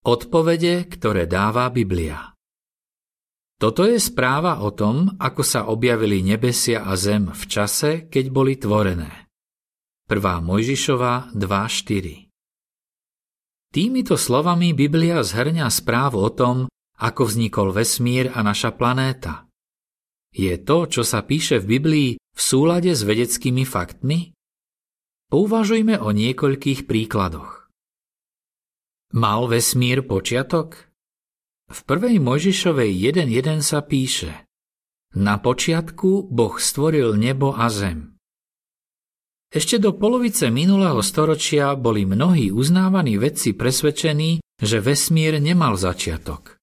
Odpovede, ktoré dáva Biblia. Toto je správa o tom, ako sa objavili nebesia a zem v čase, keď boli tvorené. 1. Mojžišova 2.4 Týmito slovami Biblia zhrňa správu o tom, ako vznikol vesmír a naša planéta. Je to, čo sa píše v Biblii, v súlade s vedeckými faktmi? Pouvažujme o niekoľkých príkladoch. Mal vesmír počiatok? V prvej Mojžišovej 1.1 sa píše Na počiatku Boh stvoril nebo a zem. Ešte do polovice minulého storočia boli mnohí uznávaní vedci presvedčení, že vesmír nemal začiatok.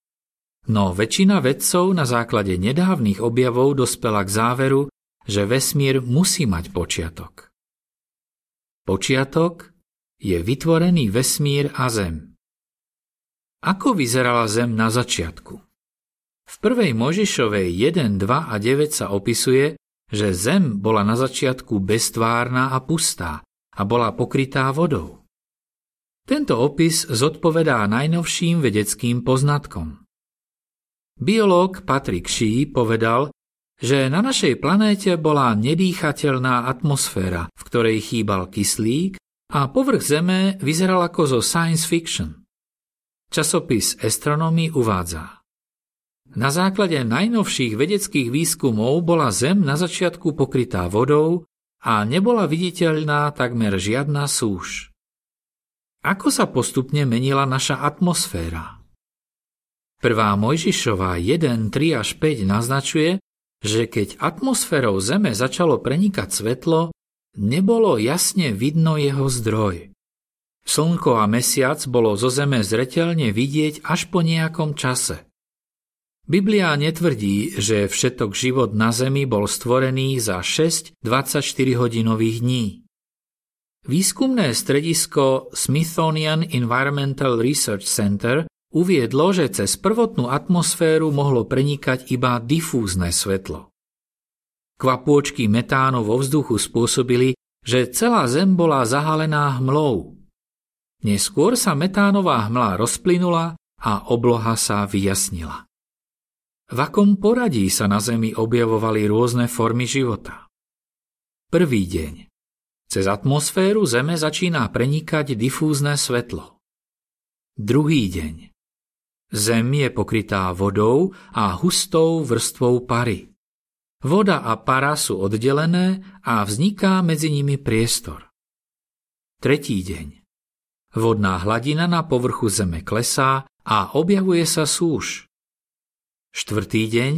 No väčšina vedcov na základe nedávnych objavov dospela k záveru, že vesmír musí mať počiatok. Počiatok je vytvorený vesmír a zem. Ako vyzerala zem na začiatku? V prvej Možišovej 1, 2 a 9 sa opisuje, že zem bola na začiatku beztvárna a pustá a bola pokrytá vodou. Tento opis zodpovedá najnovším vedeckým poznatkom. Biológ Patrick Shee povedal, že na našej planéte bola nedýchateľná atmosféra, v ktorej chýbal kyslík a povrch Zeme vyzeral ako zo science fiction. Časopis Astronomy uvádza. Na základe najnovších vedeckých výskumov bola Zem na začiatku pokrytá vodou a nebola viditeľná takmer žiadna súž. Ako sa postupne menila naša atmosféra? Prvá Mojžišová 1, 3 až 5 naznačuje, že keď atmosférou Zeme začalo prenikať svetlo, nebolo jasne vidno jeho zdroj. Slnko a mesiac bolo zo zeme zreteľne vidieť až po nejakom čase. Biblia netvrdí, že všetok život na Zemi bol stvorený za 6 24-hodinových dní. Výskumné stredisko Smithsonian Environmental Research Center uviedlo, že cez prvotnú atmosféru mohlo prenikať iba difúzne svetlo. Kvapôčky metánu vo vzduchu spôsobili, že celá Zem bola zahalená hmlou. Neskôr sa metánová hmla rozplynula a obloha sa vyjasnila. V akom poradí sa na Zemi objavovali rôzne formy života? Prvý deň. Cez atmosféru Zeme začína prenikať difúzne svetlo. Druhý deň. Zem je pokrytá vodou a hustou vrstvou pary. Voda a para sú oddelené a vzniká medzi nimi priestor. Tretí deň. Vodná hladina na povrchu Zeme klesá a objavuje sa súž. Štvrtý deň.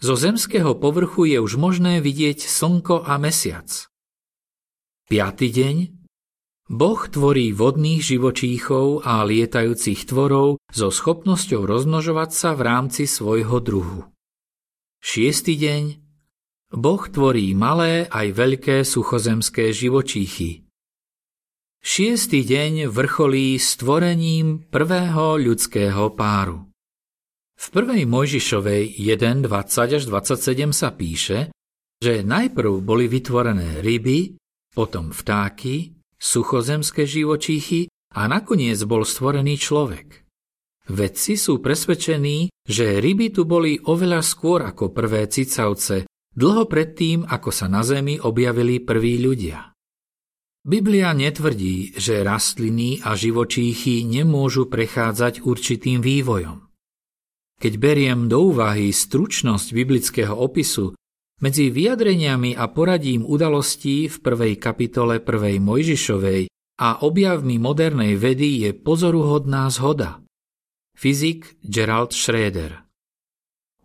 Zo zemského povrchu je už možné vidieť slnko a mesiac. Piatý deň. Boh tvorí vodných živočíchov a lietajúcich tvorov so schopnosťou rozmnožovať sa v rámci svojho druhu. Šiestý deň. Boh tvorí malé aj veľké suchozemské živočíchy, Šiestý deň vrcholí stvorením prvého ľudského páru. V prvej Mojžišovej 1, 20 až 27 sa píše, že najprv boli vytvorené ryby, potom vtáky, suchozemské živočíchy a nakoniec bol stvorený človek. Vedci sú presvedčení, že ryby tu boli oveľa skôr ako prvé cicavce, dlho predtým, ako sa na Zemi objavili prví ľudia. Biblia netvrdí, že rastliny a živočíchy nemôžu prechádzať určitým vývojom. Keď beriem do úvahy stručnosť biblického opisu, medzi vyjadreniami a poradím udalostí v prvej kapitole prvej Mojžišovej a objavmi modernej vedy je pozoruhodná zhoda. Fyzik Gerald Schroeder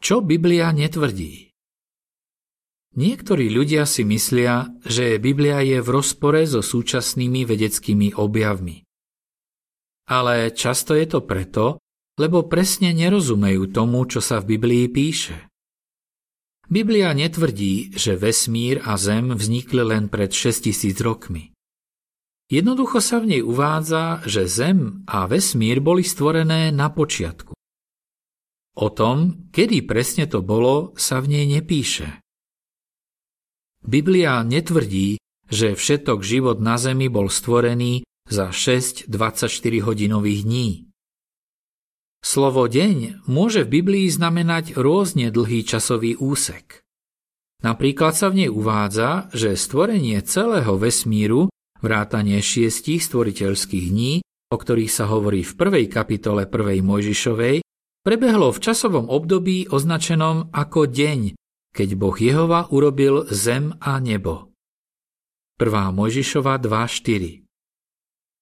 Čo Biblia netvrdí? Niektorí ľudia si myslia, že Biblia je v rozpore so súčasnými vedeckými objavmi. Ale často je to preto, lebo presne nerozumejú tomu, čo sa v Biblii píše. Biblia netvrdí, že vesmír a Zem vznikli len pred 6000 rokmi. Jednoducho sa v nej uvádza, že Zem a vesmír boli stvorené na počiatku. O tom, kedy presne to bolo, sa v nej nepíše. Biblia netvrdí, že všetok život na Zemi bol stvorený za 6 24-hodinových dní. Slovo deň môže v Biblii znamenať rôzne dlhý časový úsek. Napríklad sa v nej uvádza, že stvorenie celého vesmíru, vrátanie šiestich stvoriteľských dní, o ktorých sa hovorí v prvej kapitole prvej Mojžišovej, prebehlo v časovom období označenom ako deň, keď Boh Jehova urobil zem a nebo. 1. Mojžišova 2.4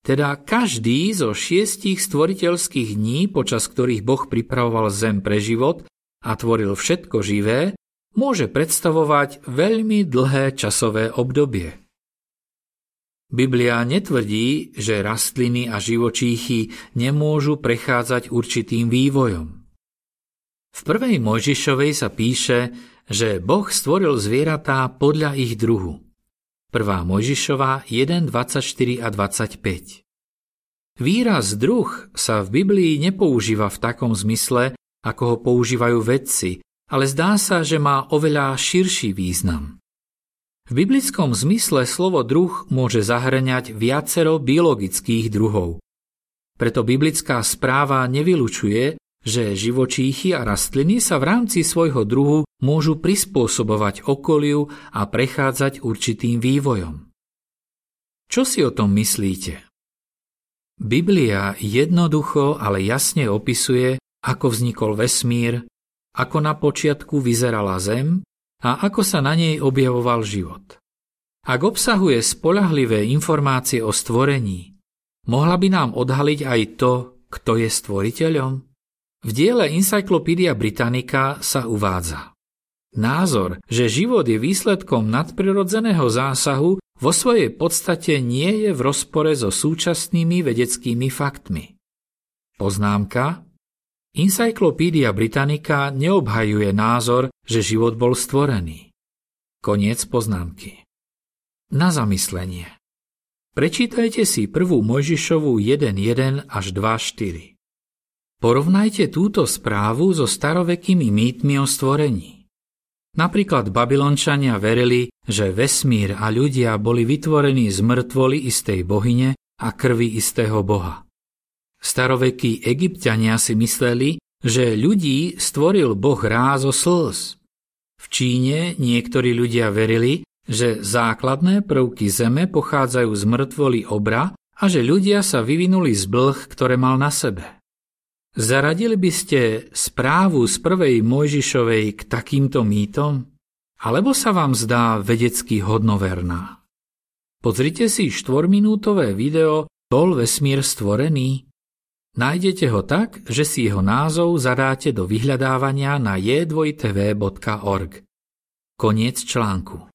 teda každý zo šiestich stvoriteľských dní, počas ktorých Boh pripravoval zem pre život a tvoril všetko živé, môže predstavovať veľmi dlhé časové obdobie. Biblia netvrdí, že rastliny a živočíchy nemôžu prechádzať určitým vývojom. V prvej Mojžišovej sa píše, že Boh stvoril zvieratá podľa ich druhu. 1. Mojžišova 1, 24 a 25. Výraz druh sa v Biblii nepoužíva v takom zmysle, ako ho používajú vedci, ale zdá sa, že má oveľa širší význam. V biblickom zmysle slovo druh môže zahrňať viacero biologických druhov. Preto biblická správa nevylučuje, že živočíchy a rastliny sa v rámci svojho druhu môžu prispôsobovať okoliu a prechádzať určitým vývojom. Čo si o tom myslíte? Biblia jednoducho, ale jasne opisuje, ako vznikol vesmír, ako na počiatku vyzerala Zem a ako sa na nej objavoval život. Ak obsahuje spolahlivé informácie o stvorení, mohla by nám odhaliť aj to, kto je stvoriteľom? V diele Encyclopedia Britannica sa uvádza. Názor, že život je výsledkom nadprirodzeného zásahu, vo svojej podstate nie je v rozpore so súčasnými vedeckými faktmi. Poznámka Encyclopedia Britannica neobhajuje názor, že život bol stvorený. Koniec poznámky. Na zamyslenie. Prečítajte si prvú Mojžišovú 1.1 až 2.4. Porovnajte túto správu so starovekými mýtmi o stvorení. Napríklad Babylončania verili, že vesmír a ľudia boli vytvorení z mŕtvoli istej bohyne a krvi istého boha. Starovekí egyptiania si mysleli, že ľudí stvoril Boh rázo slz. V Číne niektorí ľudia verili, že základné prvky zeme pochádzajú z mŕtvoly obra a že ľudia sa vyvinuli z blh, ktoré mal na sebe. Zaradili by ste správu z prvej Mojžišovej k takýmto mýtom? Alebo sa vám zdá vedecky hodnoverná? Pozrite si štvorminútové video Bol vesmír stvorený? Nájdete ho tak, že si jeho názov zadáte do vyhľadávania na j2tv.org. Koniec článku.